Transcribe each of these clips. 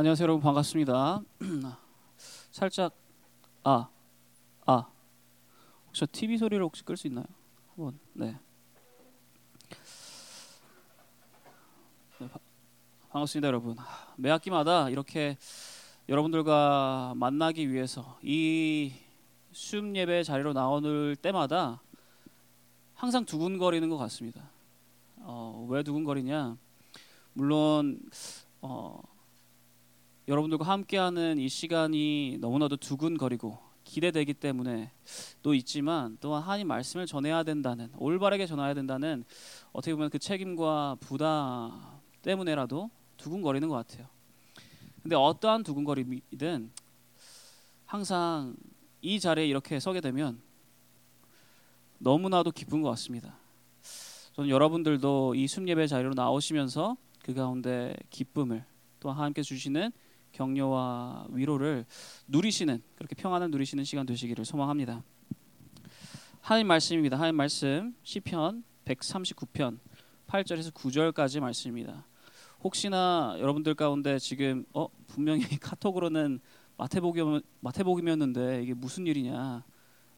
안녕하세요 여러분 반갑습니다. 살짝 아 아. 혹시 TV 소리를 혹시 끌 수 있나요? 한번 네. 네 바, 반갑습니다 여러분. 매 학기마다 이렇게 여러분들과 만나기 위해서 이 수업 예배 자리로 나오는 때마다 항상 두근거리는 것 같습니다. 어, 왜 두근거리냐? 물론 어, 여러분들과 함께하는 이 시간이 너무나도 두근거리고 기대되기 때문에 또 있지만 또한 하나님 말씀을 전해야 된다는 올바르게 전해야 된다는 어떻게 보면 그 책임과 부담 때문에라도 두근거리는 것 같아요. 근데 어떠한 두근거림이든 항상 이 자리에 이렇게 서게 되면 너무나도 기쁜 것 같습니다. 저는 여러분들도 이 순예배 자리로 나오시면서 그 가운데 기쁨을 또 하나님께 주시는 격려와 위로를 누리시는 그렇게 평안을 누리시는 시간 되시기를 소망합니다. 하나님 말씀입니다. 하나님 말씀 시편 139편 8절에서 9절까지 말씀입니다. 혹시나 여러분들 가운데 지금 어 분명히 카톡으로는 마태복이 마태복이었는데 이게 무슨 일이냐?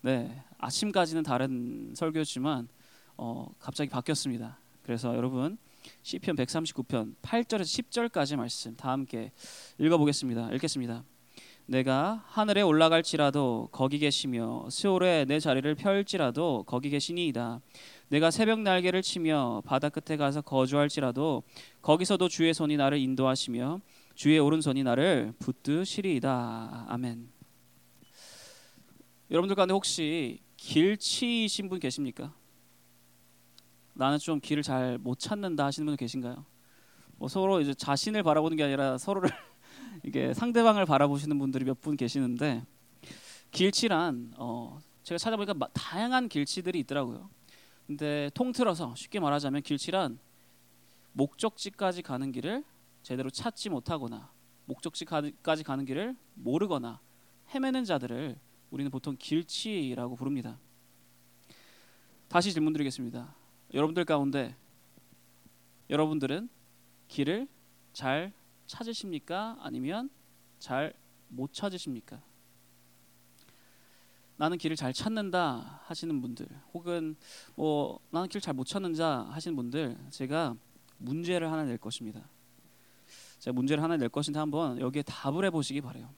네 아침까지는 다른 설교였지만 어 갑자기 바뀌었습니다. 그래서 여러분 시편 139편 8절에서 10절까지 말씀 다 함께 읽어보겠습니다. 읽겠습니다. 내가 하늘에 올라갈지라도 거기 계시며 스올에 내 자리를 펼지라도 거기 계시니이다. 내가 새벽 날개를 치며 바다 끝에 가서 거주할지라도 거기서도 주의 손이 나를 인도하시며 주의 오른손이 나를 붙드시리이다. 아멘. 여러분들 가운데 혹시 길치이신 분 계십니까? 나는 좀 길을 잘 못 찾는다 하시는 분 계신가요? 뭐 서로 이제 자신을 바라보는 게 아니라 서로를 이게 상대방을 바라보시는 분들이 몇 분 계시는데 길치란 어 제가 찾아보니까 마, 다양한 길치들이 있더라고요. 근데 통틀어서 쉽게 말하자면 길치란 목적지까지 가는 길을 제대로 찾지 못하거나 목적지까지 가는 길을 모르거나 헤매는 자들을 우리는 보통 길치라고 부릅니다. 다시 질문 드리겠습니다. 여러분들 가운데 여러분들은 길을 잘 찾으십니까? 아니면 잘 못 찾으십니까? 나는 길을 잘 찾는다 하시는 분들 혹은 뭐 나는 길잘못 찾는 자 하시는 분들 제가 문제를 하나 낼 것입니다. 제가 문제를 하나 낼 것인데 한번 여기에 답을 해보시기 바래요.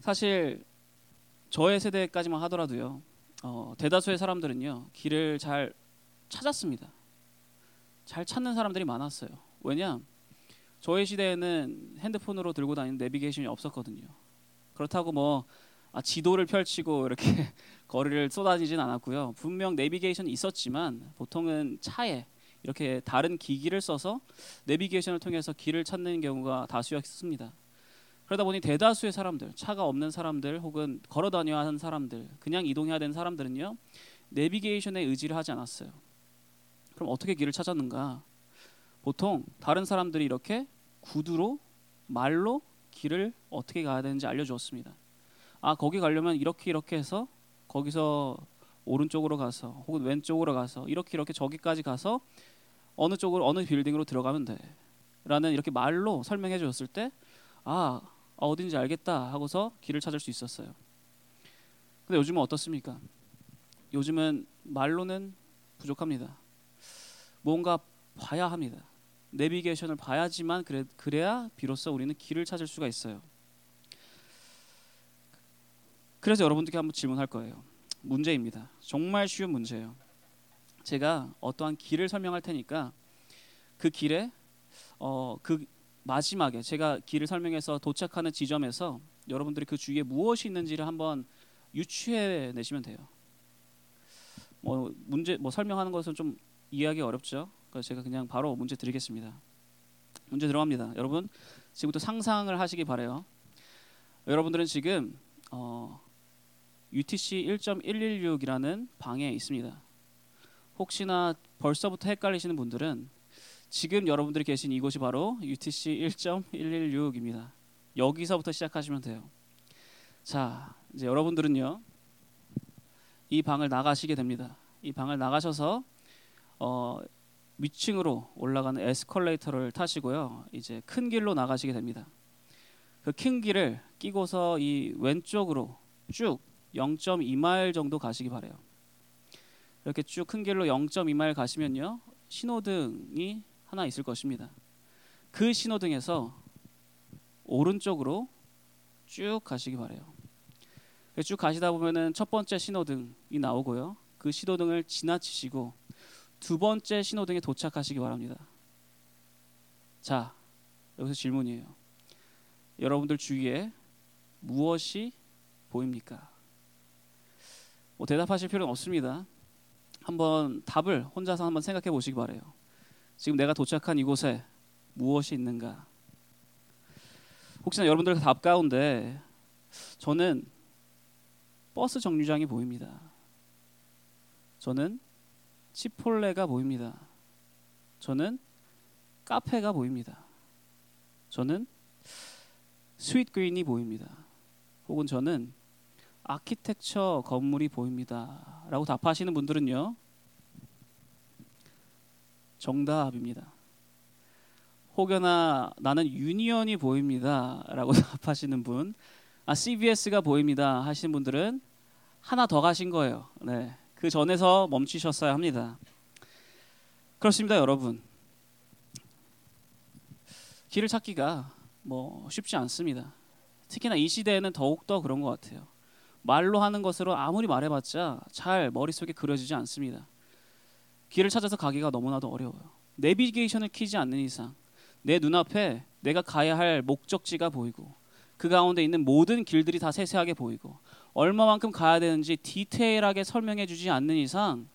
사실 저의 세대까지만 하더라도요. 어, 대다수의 사람들은요 길을 잘 찾았습니다. 잘 찾는 사람들이 많았어요. 왜냐? 저희 시대에는 핸드폰으로 들고 다니는 내비게이션이 없었거든요. 그렇다고 뭐 아, 지도를 펼치고 이렇게 거리를 쏟아지진 않았고요. 분명 내비게이션이 있었지만 보통은 차에 이렇게 다른 기기를 써서 내비게이션을 통해서 길을 찾는 경우가 다수였습니다. 그러다 보니 대다수의 사람들, 차가 없는 사람들 혹은 걸어 다녀야 하는 사람들, 그냥 이동해야 되는 사람들은요. 내비게이션에 의지를 하지 않았어요. 그럼 어떻게 길을 찾았는가? 보통 다른 사람들이 이렇게 구두로 말로 길을 어떻게 가야 되는지 알려 주었습니다. 아 거기 가려면 이렇게 이렇게 해서 거기서 오른쪽으로 가서 혹은 왼쪽으로 가서 이렇게 이렇게 저기까지 가서 어느 쪽으로 어느 빌딩으로 들어가면 돼. 라는 이렇게 말로 설명해 주었을 때 아, 어딘지 알겠다 하고서 길을 찾을 수 있었어요. 근데 요즘은 어떻습니까? 요즘은 말로는 부족합니다. 뭔가 봐야 합니다. 내비게이션을 봐야지만 그래, 그래야 비로소 우리는 길을 찾을 수가 있어요. 그래서 여러분들께 한번 질문할 거예요. 문제입니다. 정말 쉬운 문제예요. 제가 어떠한 길을 설명할 테니까 그 길에 어, 그 마지막에 제가 길을 설명해서 도착하는 지점에서 여러분들이 그 주위에 무엇이 있는지를 한번 유추해 내시면 돼요. 뭐 문제 뭐 설명하는 것은 좀 이해하기 어렵죠. 그래서 제가 그냥 바로 문제 드리겠습니다. 문제 들어갑니다. 여러분 지금부터 상상을 하시기 바래요. 여러분들은 지금 어, UTC 1.116이라는 방에 있습니다. 혹시나 벌써부터 헷갈리시는 분들은 지금 여러분들이 계신 이곳이 바로 UTC 1.116입니다. 여기서부터 시작하시면 돼요. 자, 이제 여러분들은요. 이 방을 나가시게 됩니다. 이 방을 나가셔서 어, 위층으로 올라가는 에스컬레이터를 타시고요. 이제 큰 길로 나가시게 됩니다. 그 큰 길을 끼고서 이 왼쪽으로 쭉 0.2마일 정도 가시기 바래요. 이렇게 쭉 큰 길로 0.2마일 가시면요. 신호등이 하나 있을 것입니다. 그 신호등에서 오른쪽으로 쭉 가시기 바래요. 쭉 가시다 보면은 첫 번째 신호등이 나오고요. 그 신호등을 지나치시고 두 번째 신호등에 도착하시기 바랍니다. 자, 여기서 질문이에요. 여러분들 주위에 무엇이 보입니까? 뭐 대답하실 필요는 없습니다. 한번 답을 혼자서 한번 생각해 보시기 바래요. 지금 내가 도착한 이곳에 무엇이 있는가? 혹시나 여러분들 답 가운데 저는 버스 정류장이 보입니다. 저는 Chipotle가 보입니다. 저는 카페가 보입니다. 저는 Sweetgreen이 보입니다. 혹은 저는 아키텍처 건물이 보입니다. 라고 답하시는 분들은요. 정답입니다. 혹여나 나는 union이 보입니다. 라고 답하시는 분, 아, CBS가 보입니다. 하시는 분들은 하나 더 가신 거예요. 네. 그 전에서 멈추셨어야 합니다. 그렇습니다, 여러분. 길을 찾기가 뭐 쉽지 않습니다. 특히나 이 시대에는 더욱 더 그런 것 같아요. 말로 하는 것으로 아무리 말해봤자 잘 머릿속에 그려지지 않습니다. 길을 찾아서 가기가 너무나도 어려워요. 내비게이션을 키지 않는 이상 내 눈앞에 내가 가야 할 목적지가 보이고 그 가운데 있는 모든 길들이 다 세세하게 보이고 얼마만큼 가야 되는지 디테일하게 설명해 주지 않는 이상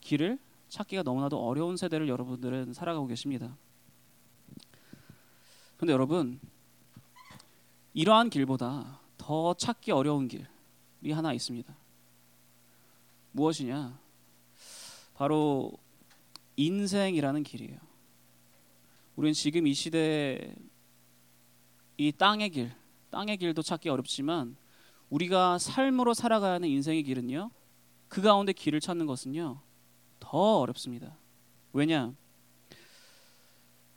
길을 찾기가 너무나도 어려운 세대를 여러분들은 살아가고 계십니다. 근데 여러분 이러한 길보다 더 찾기 어려운 길이 하나 있습니다. 무엇이냐? 바로 인생이라는 길이에요. 우리는 지금 이 시대에 이 땅의 길, 땅의 길도 찾기 어렵지만 우리가 삶으로 살아가야 하는 인생의 길은요. 그 가운데 길을 찾는 것은요. 더 어렵습니다. 왜냐?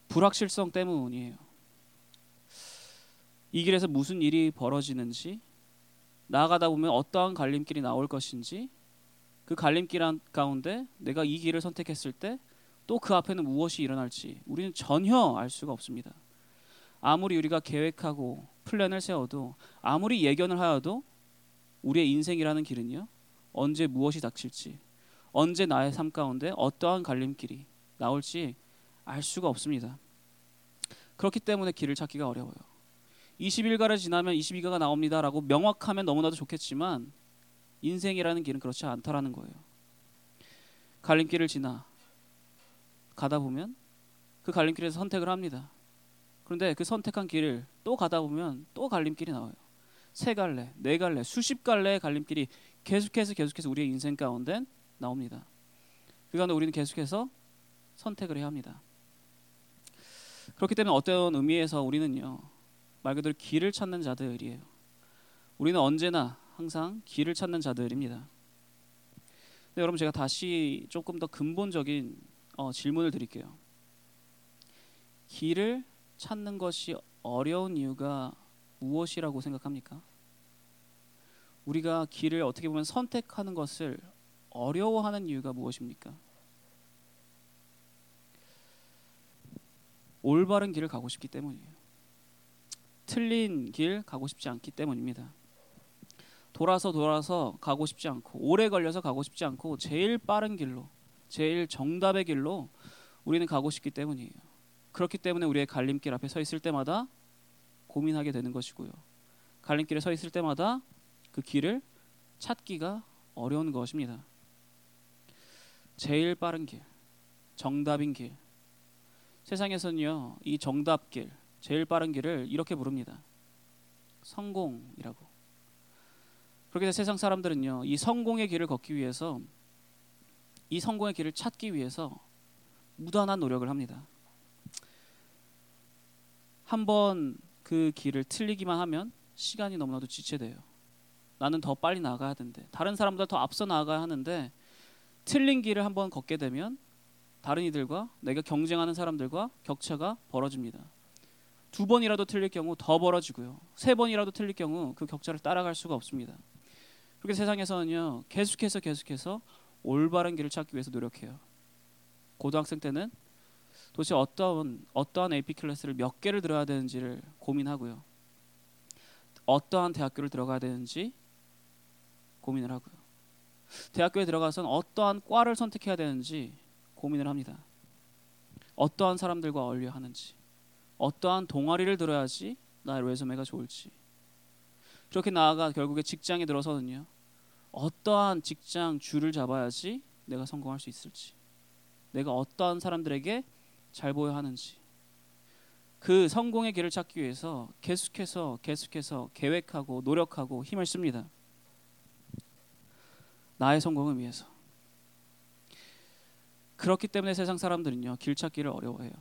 불확실성 때문이에요. 이 길에서 무슨 일이 벌어지는지 나아가다 보면 어떠한 갈림길이 나올 것인지 그 갈림길 가운데 내가 이 길을 선택했을 때 또 그 앞에는 무엇이 일어날지 우리는 전혀 알 수가 없습니다. 아무리 우리가 계획하고 플랜을 세워도 아무리 예견을 하여도 우리의 인생이라는 길은요 언제 무엇이 닥칠지 언제 나의 삶 가운데 어떠한 갈림길이 나올지 알 수가 없습니다. 그렇기 때문에 길을 찾기가 어려워요. 21가를 지나면 22가가 나옵니다라고 명확하면 너무나도 좋겠지만 인생이라는 길은 그렇지 않다라는 거예요. 갈림길을 지나 가다 보면 그 갈림길에서 선택을 합니다. 그런데 그 선택한 길을 또 가다 보면 또 갈림길이 나와요. 세 갈래, 네 갈래, 수십 갈래의 갈림길이 계속해서 계속해서 우리의 인생 가운데 나옵니다. 그 가운데 우리는 계속해서 선택을 해야 합니다. 그렇기 때문에 어떤 의미에서 우리는요 말 그대로 길을 찾는 자들이에요. 우리는 언제나 항상 길을 찾는 자들입니다. 근데 여러분 제가 다시 조금 더 근본적인 어, 질문을 드릴게요. 길을 찾는 것이 어려운 이유가 무엇이라고 생각합니까? 우리가 길을 어떻게 보면 선택하는 것을 어려워하는 이유가 무엇입니까? 올바른 길을 가고 싶기 때문이에요. 틀린 길 가고 싶지 않기 때문입니다. 돌아서 돌아서 가고 싶지 않고 오래 걸려서 가고 싶지 않고 제일 빠른 길로 제일 정답의 길로 우리는 가고 싶기 때문이에요. 그렇기 때문에 우리의 갈림길 앞에 서 있을 때마다 고민하게 되는 것이고요. 갈림길에 서 있을 때마다 그 길을 찾기가 어려운 것입니다. 제일 빠른 길, 정답인 길. 세상에서는요, 이 정답길, 제일 빠른 길을 이렇게 부릅니다. 성공이라고. 그렇게 세상 사람들은요, 이 성공의 길을 걷기 위해서 이 성공의 길을 찾기 위해서 무단한 노력을 합니다. 한 번 그 길을 틀리기만 하면 시간이 너무나도 지체돼요. 나는 더 빨리 나가야 되는데 다른 사람보다 더 앞서 나가야 하는데 틀린 길을 한번 걷게 되면 다른 이들과 내가 경쟁하는 사람들과 격차가 벌어집니다. 두 번이라도 틀릴 경우 더 벌어지고요. 세 번이라도 틀릴 경우 그 격차를 따라갈 수가 없습니다. 그렇게 세상에서는요. 계속해서 계속해서 올바른 길을 찾기 위해서 노력해요. 고등학생 때는 도대체 어떠한 어떠한 AP 클래스를 몇 개를 들어야 되는지를 고민하고요. 어떠한 대학교를 들어가야 되는지 고민을 하고요. 대학교에 들어가서는 어떠한 과를 선택해야 되는지 고민을 합니다. 어떠한 사람들과 어울려 하는지, 어떠한 동아리를 들어야지 나의 레즈메가 좋을지. 그렇게 나아가 결국에 직장에 들어서는요. 어떠한 직장 줄을 잡아야지 내가 성공할 수 있을지. 내가 어떠한 사람들에게 잘 보여 하는지. 그 성공의 길을 찾기 위해서 계속해서 계속해서 계획하고 노력하고 힘을 씁니다. 나의 성공을 위해서. 그렇기 때문에 세상 사람들은요 길 찾기를 어려워해요.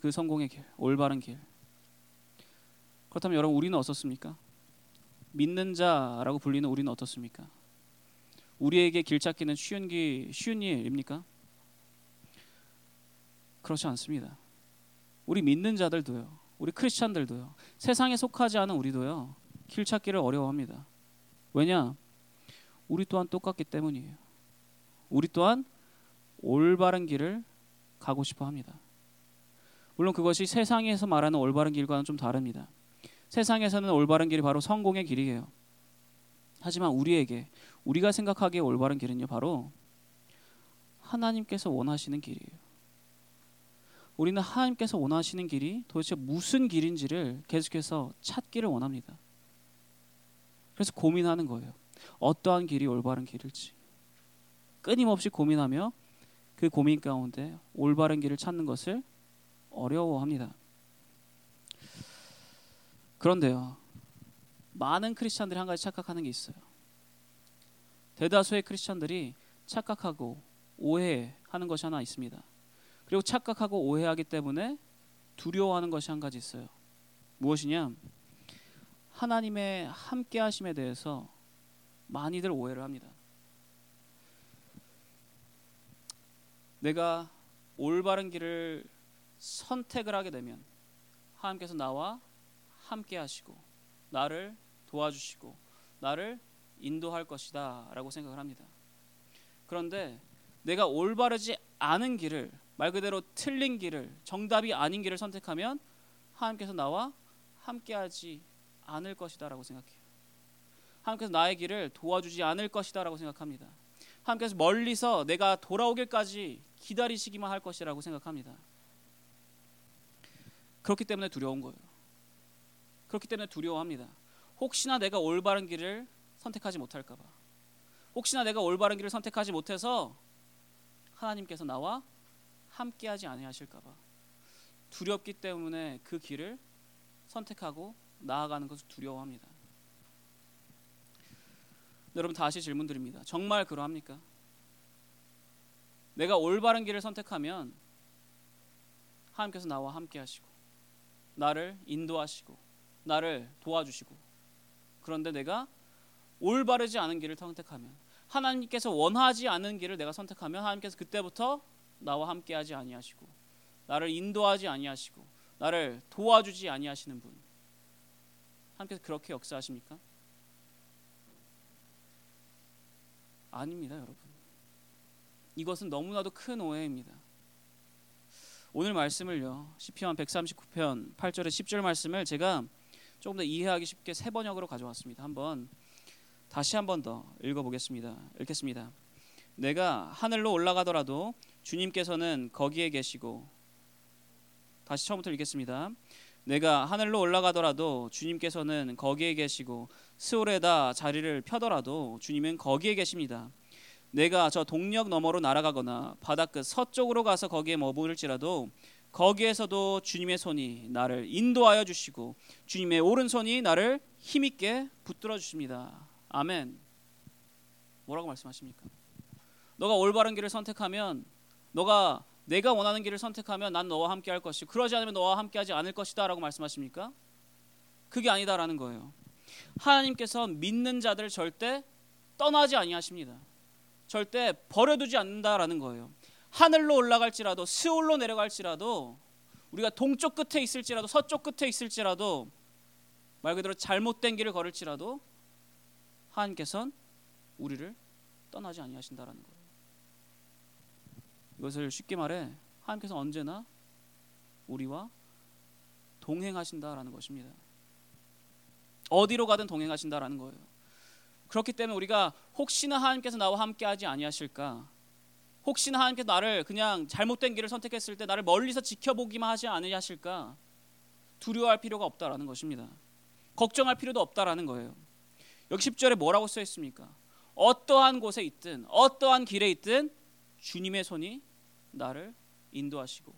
그 성공의 길, 올바른 길. 그렇다면 여러분 우리는 어떻습니까? 믿는 자라고 불리는 우리는 어떻습니까? 우리에게 길 찾기는 쉬운 기 쉬운 일입니까? 그렇지 않습니다. 우리 믿는 자들도요. 우리 크리스찬들도요. 세상에 속하지 않은 우리도요. 길 찾기를 어려워합니다. 왜냐? 우리 또한 똑같기 때문이에요. 우리 또한 올바른 길을 가고 싶어 합니다. 물론 그것이 세상에서 말하는 올바른 길과는 좀 다릅니다. 세상에서는 올바른 길이 바로 성공의 길이에요. 하지만 우리에게 우리가 생각하기에 올바른 길은요 바로 하나님께서 원하시는 길이에요. 우리는 하나님께서 원하시는 길이 도대체 무슨 길인지를 계속해서 찾기를 원합니다. 그래서 고민하는 거예요. 어떠한 길이 올바른 길일지 끊임없이 고민하며 그 고민 가운데 올바른 길을 찾는 것을 어려워합니다. 그런데요, 많은 크리스천들이 한 가지 착각하는 게 있어요. 대다수의 크리스천들이 착각하고 오해하는 것이 하나 있습니다. 그리고 착각하고 오해하기 때문에 두려워하는 것이 한 가지 있어요. 무엇이냐? 하나님의 함께 하심에 대해서 많이들 오해를 합니다. 내가 올바른 길을 선택을 하게 되면 하나님께서 나와 함께 하시고 나를 도와주시고 나를 인도할 것이다라고 생각을 합니다. 그런데 내가 올바르지 않은 길을 말 그대로 틀린 길을 정답이 아닌 길을 선택하면 하나님께서 나와 함께하지 않을 것이다라고 생각해요. 하나님께서 나의 길을 도와주지 않을 것이다라고 생각합니다. 하나님께서 멀리서 내가 돌아오길까지 기다리시기만 할 것이라고 생각합니다. 그렇기 때문에 두려운 거예요. 그렇기 때문에 두려워합니다. 혹시나 내가 올바른 길을 선택하지 못할까봐. 혹시나 내가 올바른 길을 선택하지 못해서 하나님께서 나와 함께하지 아니하실까봐 두렵기 때문에 그 길을 선택하고 나아가는 것을 두려워합니다. 여러분 다시 질문 드립니다. 정말 그러합니까? 내가 올바른 길을 선택하면 하나님께서 나와 함께 하시고 나를 인도하시고 나를 도와주시고 그런데 내가 올바르지 않은 길을 선택하면 하나님께서 원하지 않은 길을 내가 선택하면 하나님께서 그때부터 나와 함께하지 아니하시고 나를 인도하지 아니하시고 나를 도와주지 아니하시는 분 하나님께서 그렇게 역사하십니까? 아닙니다, 여러분. 이것은 너무나도 큰 오해입니다. 오늘 말씀을요. 시편 139편 8절에 10절 말씀을 제가 조금 더 이해하기 쉽게 세 번역으로 가져왔습니다. 한번 다시 한 번 더 읽어 보겠습니다. 읽겠습니다. 내가 하늘로 올라가더라도 주님께서는 거기에 계시고 다시 처음부터 읽겠습니다. 내가 하늘로 올라가더라도 주님께서는 거기에 계시고 스올에다 자리를 펴더라도 주님은 거기에 계십니다. 내가 저 동력 너머로 날아가거나 바닷끝 서쪽으로 가서 거기에 머무를지라도 거기에서도 주님의 손이 나를 인도하여 주시고 주님의 오른손이 나를 힘있게 붙들어 주십니다. 아멘. 뭐라고 말씀하십니까? 너가 올바른 길을 선택하면 너가 내가 원하는 길을 선택하면 난 너와 함께 할 것이고 그러지 않으면 너와 함께 하지 않을 것이다라고 말씀하십니까? 그게 아니다라는 거예요. 하나님께서 믿는 자들을 절대 떠나지 아니하십니다. 절대 버려두지 않는다라는 거예요. 하늘로 올라갈지라도 스올로 내려갈지라도 우리가 동쪽 끝에 있을지라도 서쪽 끝에 있을지라도 말 그대로 잘못된 길을 걸을지라도 하나님께서는 우리를 떠나지 아니하신다라는 거예요. 이것을 쉽게 말해 하나님께서 언제나 우리와 동행하신다라는 것입니다. 어디로 가든 동행하신다라는 거예요. 그렇기 때문에 우리가 혹시나 하나님께서 나와 함께하지 아니하실까? 혹시나 하나님께서 나를 그냥 잘못된 길을 선택했을 때 나를 멀리서 지켜보기만 하지 않으실까? 두려워할 필요가 없다라는 것입니다. 걱정할 필요도 없다라는 거예요. 여기 10절에 뭐라고 써 있습니까? 어떠한 곳에 있든 어떠한 길에 있든 주님의 손이 나를 인도하시고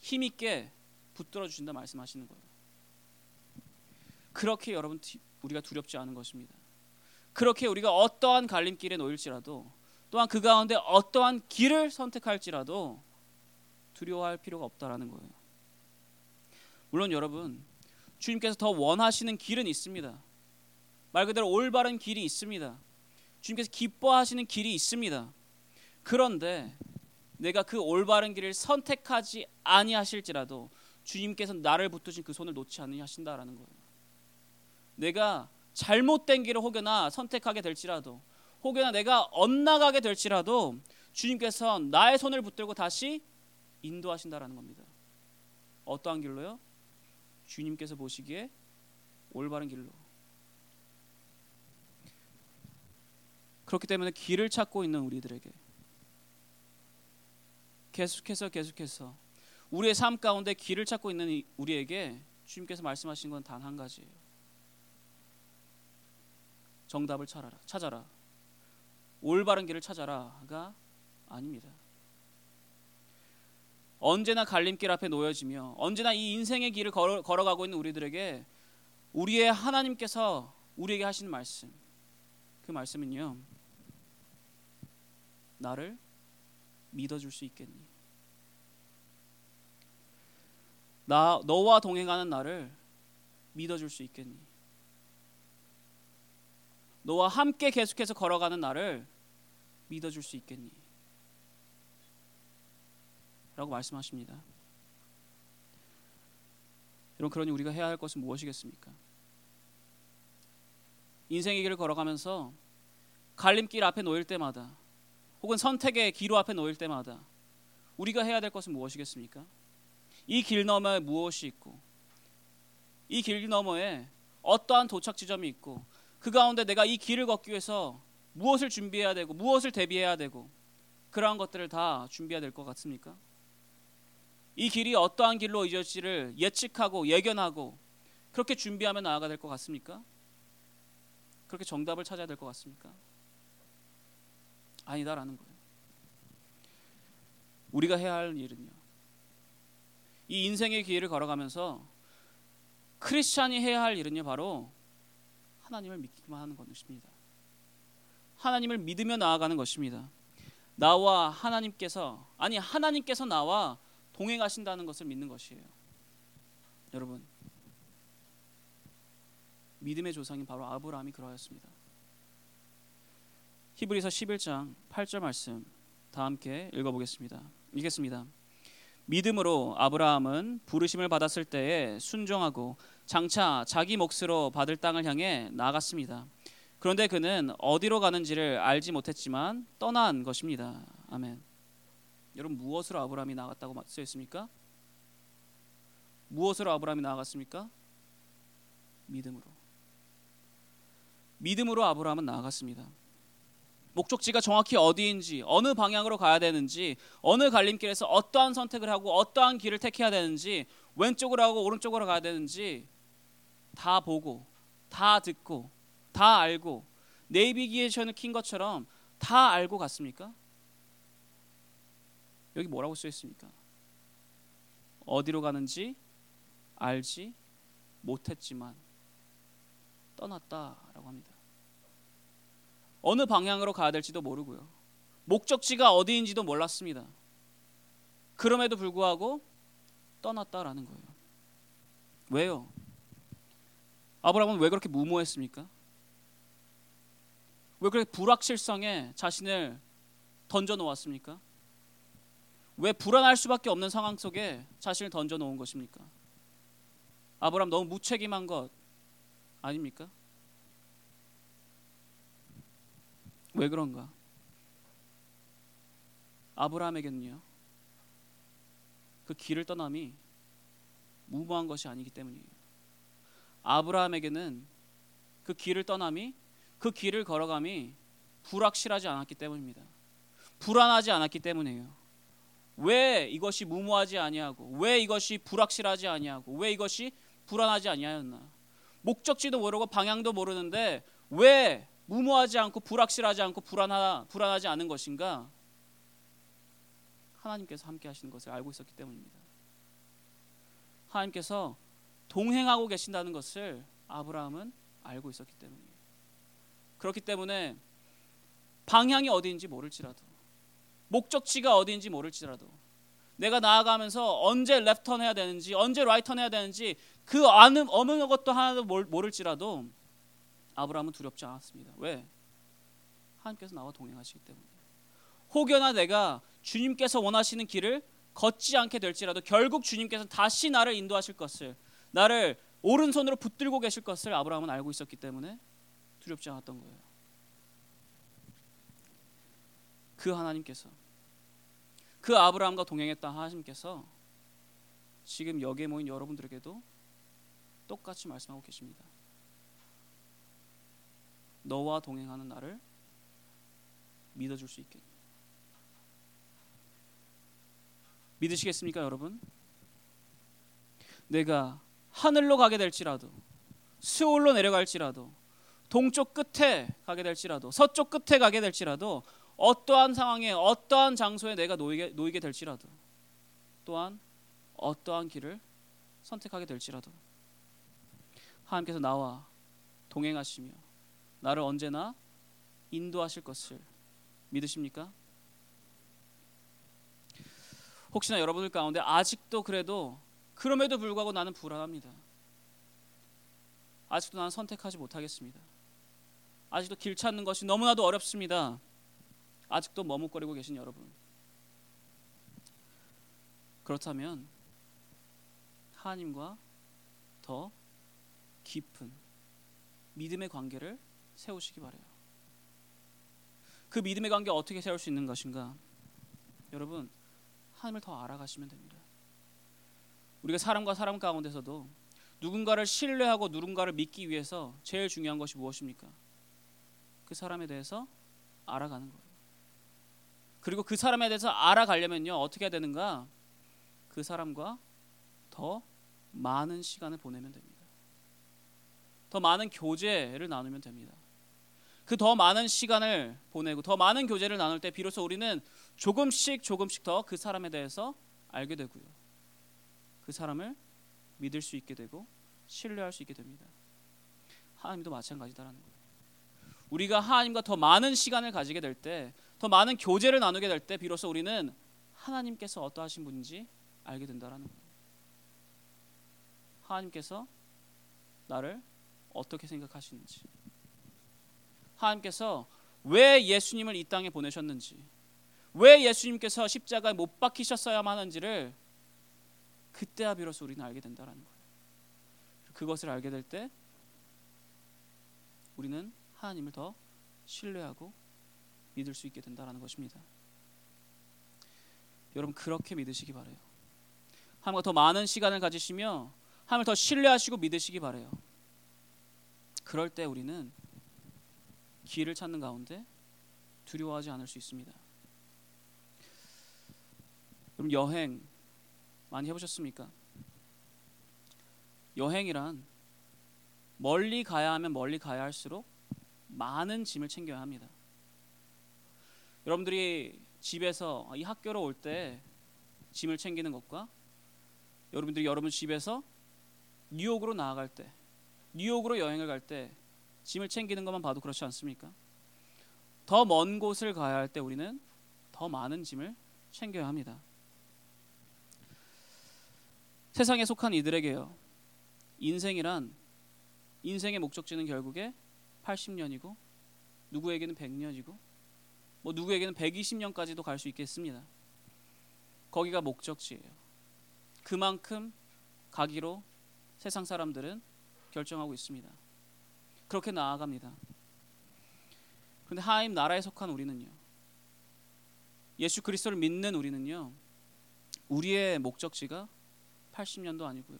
힘 있게 붙들어 주신다 말씀하시는 거예요. 그렇게 여러분 우리가 두렵지 않은 것입니다. 그렇게 우리가 어떠한 갈림길에 놓일지라도 또한 그 가운데 어떠한 길을 선택할지라도 두려워할 필요가 없다라는 거예요. 물론 여러분 주님께서 더 원하시는 길은 있습니다. 말 그대로 올바른 길이 있습니다. 주님께서 기뻐하시는 길이 있습니다. 그런데 내가 그 올바른 길을 선택하지 아니하실지라도 주님께서 나를 붙드신 그 손을 놓지 않으신다라는 거예요. 내가 잘못된 길을 혹여나 선택하게 될지라도 혹여나 내가 엇나가게 될지라도 주님께서 나의 손을 붙들고 다시 인도하신다라는 겁니다. 어떠한 길로요? 주님께서 보시기에 올바른 길로. 그렇기 때문에 길을 찾고 있는 우리들에게 계속해서 계속해서 우리의 삶 가운데 길을 찾고 있는 우리에게 주님께서 말씀하신 건 단 한 가지예요. 정답을 찾아라. 찾아라. 올바른 길을 찾아라가 아닙니다. 언제나 갈림길 앞에 놓여지며 언제나 이 인생의 길을 걸어, 걸어가고 있는 우리들에게 우리의 하나님께서 우리에게 하시는 말씀 그 말씀은요 나를 믿어줄 수 있겠니? 나 너와 동행하는 나를 믿어줄 수 있겠니? 너와 함께 계속해서 걸어가는 나를 믿어줄 수 있겠니? 라고 말씀하십니다. 여러분 그러니 우리가 해야 할 것은 무엇이겠습니까? 인생의 길을 걸어가면서 갈림길 앞에 놓일 때마다 혹은 선택의 기로 앞에 놓일 때마다 우리가 해야 될 것은 무엇이겠습니까? 이 길 너머에 무엇이 있고 이 길 너머에 어떠한 도착 지점이 있고 그 가운데 내가 이 길을 걷기 위해서 무엇을 준비해야 되고 무엇을 대비해야 되고 그러한 것들을 다 준비해야 될 것 같습니까? 이 길이 어떠한 길로 이어질지를 예측하고 예견하고 그렇게 준비하며 나아가 될 것 같습니까? 그렇게 정답을 찾아야 될 것 같습니까? 아니다라는 거예요. 우리가 해야 할 일은요. 이 인생의 길을 걸어가면서 크리스찬이 해야 할 일은요 바로 하나님을 믿기만 하는 것입니다. 하나님을 믿으며 나아가는 것입니다. 나와 하나님께서 아니 하나님께서 나와 동행하신다는 것을 믿는 것이에요. 여러분 믿음의 조상인 바로 아브라함이 그러하였습니다. 히브리서 11장 8절 말씀 다 함께 읽어보겠습니다. 읽겠습니다. 믿음으로 아브라함은 부르심을 받았을 때에 순종하고 장차 자기 몫으로 받을 땅을 향해 나갔습니다. 그런데 그는 어디로 가는지를 알지 못했지만 떠난 것입니다. 아멘. 여러분 무엇으로 아브라함이 나갔다고 써 있습니까? 무엇으로 아브라함이 나갔습니까? 믿음으로. 믿음으로 아브라함은 나아갔습니다. 목적지가 정확히 어디인지 어느 방향으로 가야 되는지 어느 갈림길에서 어떠한 선택을 하고 어떠한 길을 택해야 되는지 왼쪽으로 하고 오른쪽으로 가야 되는지 다 보고 다 듣고 다 알고 네이비게이션을 킨 것처럼 다 알고 갔습니까? 여기 뭐라고 써 있습니까? 어디로 가는지 알지 못했지만 떠났다라고 합니다. 어느 방향으로 가야 될지도 모르고요. 목적지가 어디인지도 몰랐습니다. 그럼에도 불구하고 떠났다라는 거예요. 왜요? 아브라함은 왜 그렇게 무모했습니까? 왜 그렇게 불확실성에 자신을 던져 놓았습니까? 왜 불안할 수밖에 없는 상황 속에 자신을 던져 놓은 것입니까? 아브라함 너무 무책임한 것 아닙니까? 왜 그런가? 아브라함에게는요. 그 길을 떠남이 무모한 것이 아니기 때문이에요. 아브라함에게는 그 길을 떠남이 그 길을 걸어감이 불확실하지 않았기 때문입니다. 불안하지 않았기 때문이에요. 왜 이것이 무모하지 아니하고 왜 이것이 불확실하지 아니하고 왜 이것이 불안하지 아니하였나? 목적지도 모르고 방향도 모르는데 왜 무모하지 않고 불확실하지 않고 불안하, 불안하지 않은 것인가? 하나님께서 함께 하시는 것을 알고 있었기 때문입니다. 하나님께서 동행하고 계신다는 것을 아브라함은 알고 있었기 때문이에요. 그렇기 때문에 방향이 어디인지 모를지라도 목적지가 어디인지 모를지라도 내가 나아가면서 언제 레프턴 해야 되는지 언제 라이턴 해야 되는지 그 아는 어느 것도 하나도 모를지라도 아브라함은 두렵지 않았습니다. 왜? 하나님께서 나와 동행하시기 때문에. 혹여나 내가 주님께서 원하시는 길을 걷지 않게 될지라도 결국 주님께서 다시 나를 인도하실 것을 나를 오른손으로 붙들고 계실 것을 아브라함은 알고 있었기 때문에 두렵지 않았던 거예요. 그 하나님께서 그 아브라함과 동행했던 하나님께서 지금 여기에 모인 여러분들에게도 똑같이 말씀하고 계십니다. 너와 동행하는 나를 믿어줄 수 있게. 믿으시겠습니까, 여러분? 내가 하늘로 가게 될지라도, 스올로 내려갈지라도, 동쪽 끝에 가게 될지라도, 서쪽 끝에 가게 될지라도, 어떠한 상황에, 어떠한 장소에 내가 놓이게, 놓이게 될지라도, 또한 어떠한 길을 선택하게 될지라도, 하나님께서 나와 동행하시며 나를 언제나 인도하실 것을 믿으십니까? 혹시나 여러분들 가운데 아직도 그래도 그럼에도 불구하고 나는 불안합니다. 아직도 나는 선택하지 못하겠습니다. 아직도 길 찾는 것이 너무나도 어렵습니다. 아직도 머뭇거리고 계신 여러분. 그렇다면 하나님과 더 깊은 믿음의 관계를 세우시기 바래요. 그 믿음의 관계 어떻게 세울 수 있는 것인가? 여러분 하나님을 더 알아가시면 됩니다. 우리가 사람과 사람 가운데서도 누군가를 신뢰하고 누군가를 믿기 위해서 제일 중요한 것이 무엇입니까? 그 사람에 대해서 알아가는 거예요. 그리고 그 사람에 대해서 알아가려면요 어떻게 해야 되는가? 그 사람과 더 많은 시간을 보내면 됩니다. 더 많은 교제를 나누면 됩니다. 그 더 많은 시간을 보내고 더 많은 교제를 나눌 때 비로소 우리는 조금씩 조금씩 더 그 사람에 대해서 알게 되고요. 그 사람을 믿을 수 있게 되고 신뢰할 수 있게 됩니다. 하나님도 마찬가지다라는 거예요. 우리가 하나님과 더 많은 시간을 가지게 될 때, 더 많은 교제를 나누게 될 때 비로소 우리는 하나님께서 어떠하신 분인지 알게 된다라는 거예요. 하나님께서 나를 어떻게 생각하시는지 하나님께서 왜 예수님을 이 땅에 보내셨는지, 왜 예수님께서 십자가에 못 박히셨어야만 하는지를 그때야 비로소 우리는 알게 된다라는 거예요. 그것을 알게 될 때 우리는 하나님을 더 신뢰하고 믿을 수 있게 된다라는 것입니다. 여러분 그렇게 믿으시기 바래요. 하나님과 더 많은 시간을 가지시며 하나님을 더 신뢰하시고 믿으시기 바래요. 그럴 때 우리는 길을 찾는 가운데 두려워하지 않을 수 있습니다. 그럼 여행 많이 해보셨습니까? 여행이란 멀리 가야 하면 멀리 가야 할수록 많은 짐을 챙겨야 합니다. 여러분들이 집에서 이 학교로 올 때 짐을 챙기는 것과 여러분들이 여러분 집에서 뉴욕으로 나아갈 때 뉴욕으로 여행을 갈 때 짐을 챙기는 것만 봐도 그렇지 않습니까? 더 먼 곳을 가야 할 때 우리는 더 많은 짐을 챙겨야 합니다. 세상에 속한 이들에게요. 인생이란 인생의 목적지는 결국에 80년이고 누구에게는 100년이고 뭐 누구에게는 120년까지도 갈 수 있겠습니다. 거기가 목적지예요. 그만큼 가기로 세상 사람들은 결정하고 있습니다. 그렇게 나아갑니다. 그런데 하나님 나라에 속한 우리는요. 예수 그리스도를 믿는 우리는요. 우리의 목적지가 80년도 아니고요.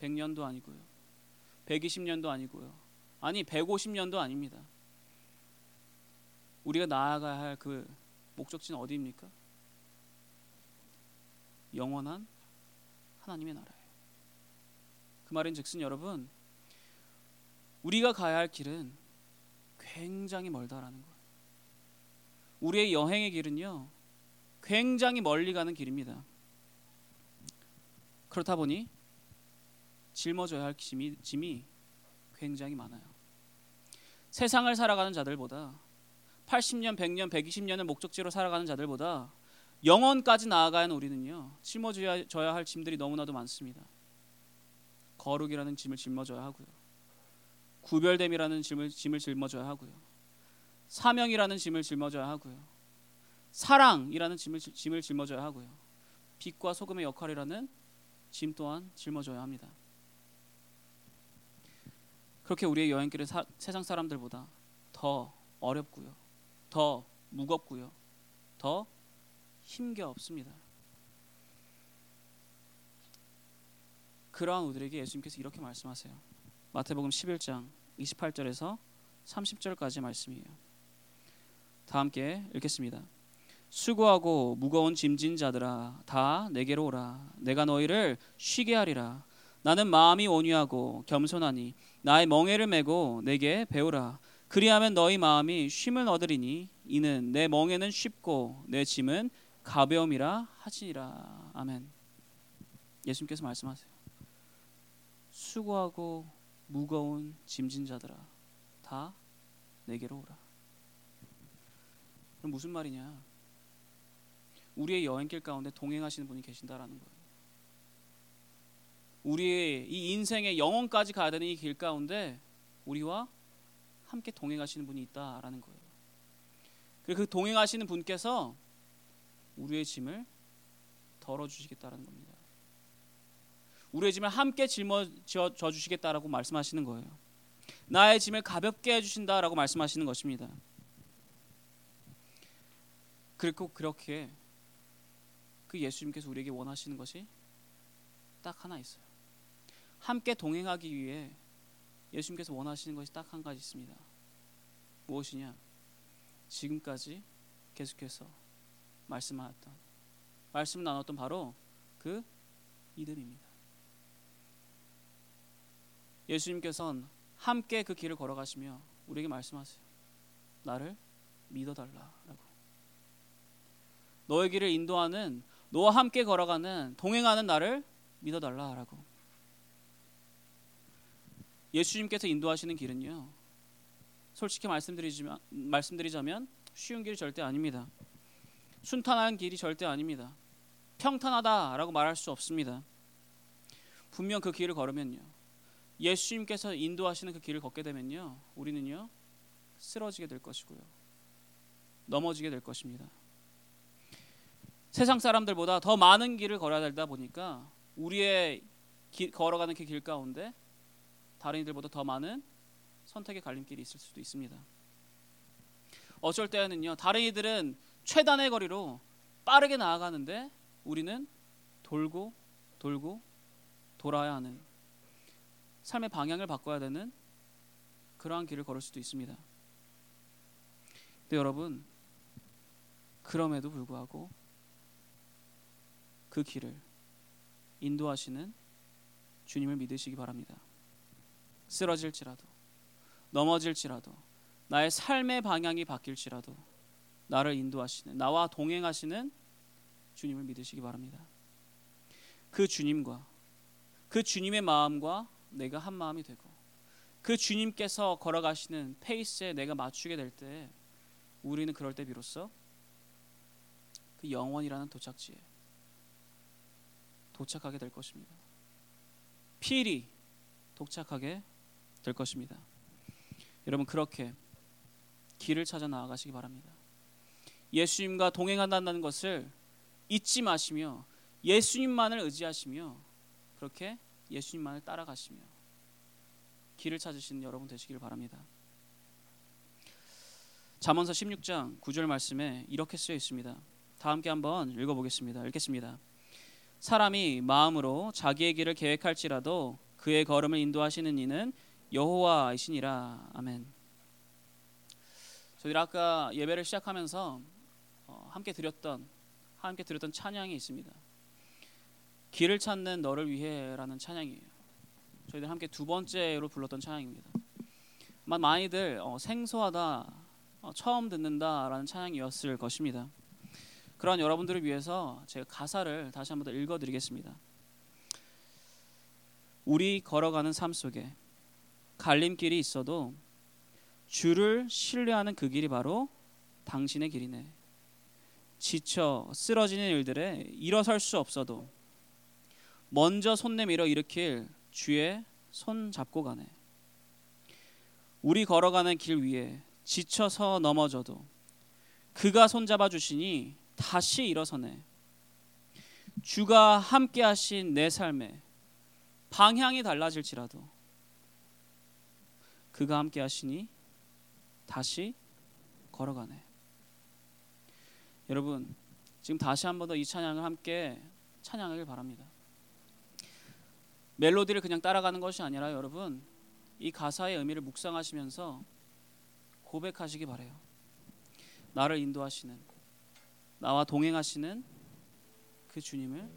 100년도 아니고요. 120년도 아니고요. 아니 150년도 아닙니다. 우리가 나아가야 할 그 목적지는 어디입니까? 영원한 하나님의 나라예요. 그 말인즉슨 여러분 우리가 가야 할 길은 굉장히 멀다라는 거예요. 우리의 여행의 길은요 굉장히 멀리 가는 길입니다. 그렇다 보니 짊어져야 할 짐이, 짐이 굉장히 많아요. 세상을 살아가는 자들보다 80년, 100년, 120년을 목적지로 살아가는 자들보다 영원까지 나아가는 우리는요 짊어져야 할 짐들이 너무나도 많습니다. 거룩이라는 짐을 짊어져야 하고요. 구별됨이라는 짐을, 짐을 짊어져야 하고요. 사명이라는 짐을 짊어져야 하고요. 사랑이라는 짐을, 짐을 짊어져야 하고요. 빛과 소금의 역할이라는 짐 또한 짊어져야 합니다. 그렇게 우리의 여행길은 사, 세상 사람들보다 더 어렵고요. 더 무겁고요. 더 힘겨없습니다. 그러한 우리에게 예수님께서 이렇게 말씀하세요. 마태복음 11장 28절에서 30절까지 말씀이에요. 다 함께 읽겠습니다. 수고하고 무거운 짐진 자들아 다 내게로 오라 내가 너희를 쉬게 하리라 나는 마음이 온유하고 겸손하니 나의 멍에를 메고 내게 배우라. 그리하면 너희 마음이 쉼을 얻으리니 이는 내 멍에는 쉽고 내 짐은 가벼움이라 하지니라. 아멘. 예수님께서 말씀하세요. 수고하고 무거운 짐진 자들아 다 내게로 오라. 그럼 무슨 말이냐? 우리의 여행길 가운데 동행하시는 분이 계신다라는 거예요. 우리의 이 인생의 영혼까지 가야 되는 이 길 가운데 우리와 함께 동행하시는 분이 있다라는 거예요. 그 동행하시는 분께서 우리의 짐을 덜어 주시겠다라는 겁니다. 우리의 짐을 함께 짊어져 주시겠다라고 말씀하시는 거예요. 나의 짐을 가볍게 해 주신다라고 말씀하시는 것입니다. 그리고 그렇게 그 예수님께서 우리에게 원하시는 것이 딱 하나 있어요. 함께 동행하기 위해 예수님께서 원하시는 것이 딱 한 가지 있습니다. 무엇이냐? 지금까지 계속해서 말씀하였던 말씀 나눴던 바로 그 믿음입니다. 예수님께서는 함께 그 길을 걸어가시며 우리에게 말씀하세요. 나를 믿어달라라고. 너의 길을 인도하는 너와 함께 걸어가는 동행하는 나를 믿어달라라고. 예수님께서 인도하시는 길은요. 솔직히 말씀드리지만 말씀드리자면 쉬운 길이 절대 아닙니다. 순탄한 길이 절대 아닙니다. 평탄하다라고 말할 수 없습니다. 분명 그 길을 걸으면요. 예수님께서 인도하시는 그 길을 걷게 되면요. 우리는요. 쓰러지게 될 것이고요. 넘어지게 될 것입니다. 세상 사람들보다 더 많은 길을 걸어야 되다 보니까 우리의 기, 걸어가는 그 길 가운데 다른 이들보다 더 많은 선택의 갈림길이 있을 수도 있습니다. 어쩔 때는요. 다른 이들은 최단의 거리로 빠르게 나아가는데 우리는 돌고 돌고 돌아야 하는 삶의 방향을 바꿔야 되는 그러한 길을 걸을 수도 있습니다. 근데 여러분 그럼에도 불구하고 그 길을 인도하시는 주님을 믿으시기 바랍니다. 쓰러질지라도 넘어질지라도 나의 삶의 방향이 바뀔지라도 나를 인도하시는 나와 동행하시는 주님을 믿으시기 바랍니다. 그 주님과 그 주님의 마음과 내가 한 마음이 되고 그 주님께서 걸어가시는 페이스에 내가 맞추게 될 때 우리는 그럴 때 비로소 그 영원이라는 도착지에 도착하게 될 것입니다. 필히 도착하게 될 것입니다. 여러분 그렇게 길을 찾아 나아가시기 바랍니다. 예수님과 동행한다는 것을 잊지 마시며 예수님만을 의지하시며 그렇게 예수님만을 따라가시며 길을 찾으시는 여러분 되시길 바랍니다. 잠언서 16장 9절 말씀에 이렇게 쓰여 있습니다. 다 함께 한번 읽어 보겠습니다. 읽겠습니다. 사람이 마음으로 자기의 길을 계획할지라도 그의 걸음을 인도하시는 이는 여호와이시니라. 아멘. 저희들 아까 예배를 시작하면서 어, 함께 드렸던 함께 드렸던 찬양이 있습니다. 길을 찾는 너를 위해라는 찬양이에요. 저희들 함께 두 번째로 불렀던 찬양입니다. 많이들 어, 생소하다, 어, 처음 듣는다라는 찬양이었을 것입니다. 그런 여러분들을 위해서 제가 가사를 다시 한번 더 읽어드리겠습니다. 우리 걸어가는 삶 속에 갈림길이 있어도 주를 신뢰하는 그 길이 바로 당신의 길이네. 지쳐 쓰러지는 일들에 일어설 수 없어도 먼저 손 내밀어 일으킬 주의 손 잡고 가네. 우리 걸어가는 길 위에 지쳐서 넘어져도 그가 손 잡아 주시니 다시 일어서네. 주가 함께 하신 내 삶에 방향이 달라질지라도 그가 함께 하시니 다시 걸어가네. 여러분, 지금 다시 한 번 더 이 찬양을 함께 찬양하길 바랍니다. 멜로디를 그냥 따라가는 것이 아니라 여러분 이 가사의 의미를 묵상하시면서 고백하시기 바래요. 나를 인도하시는 나와 동행하시는 그 주님을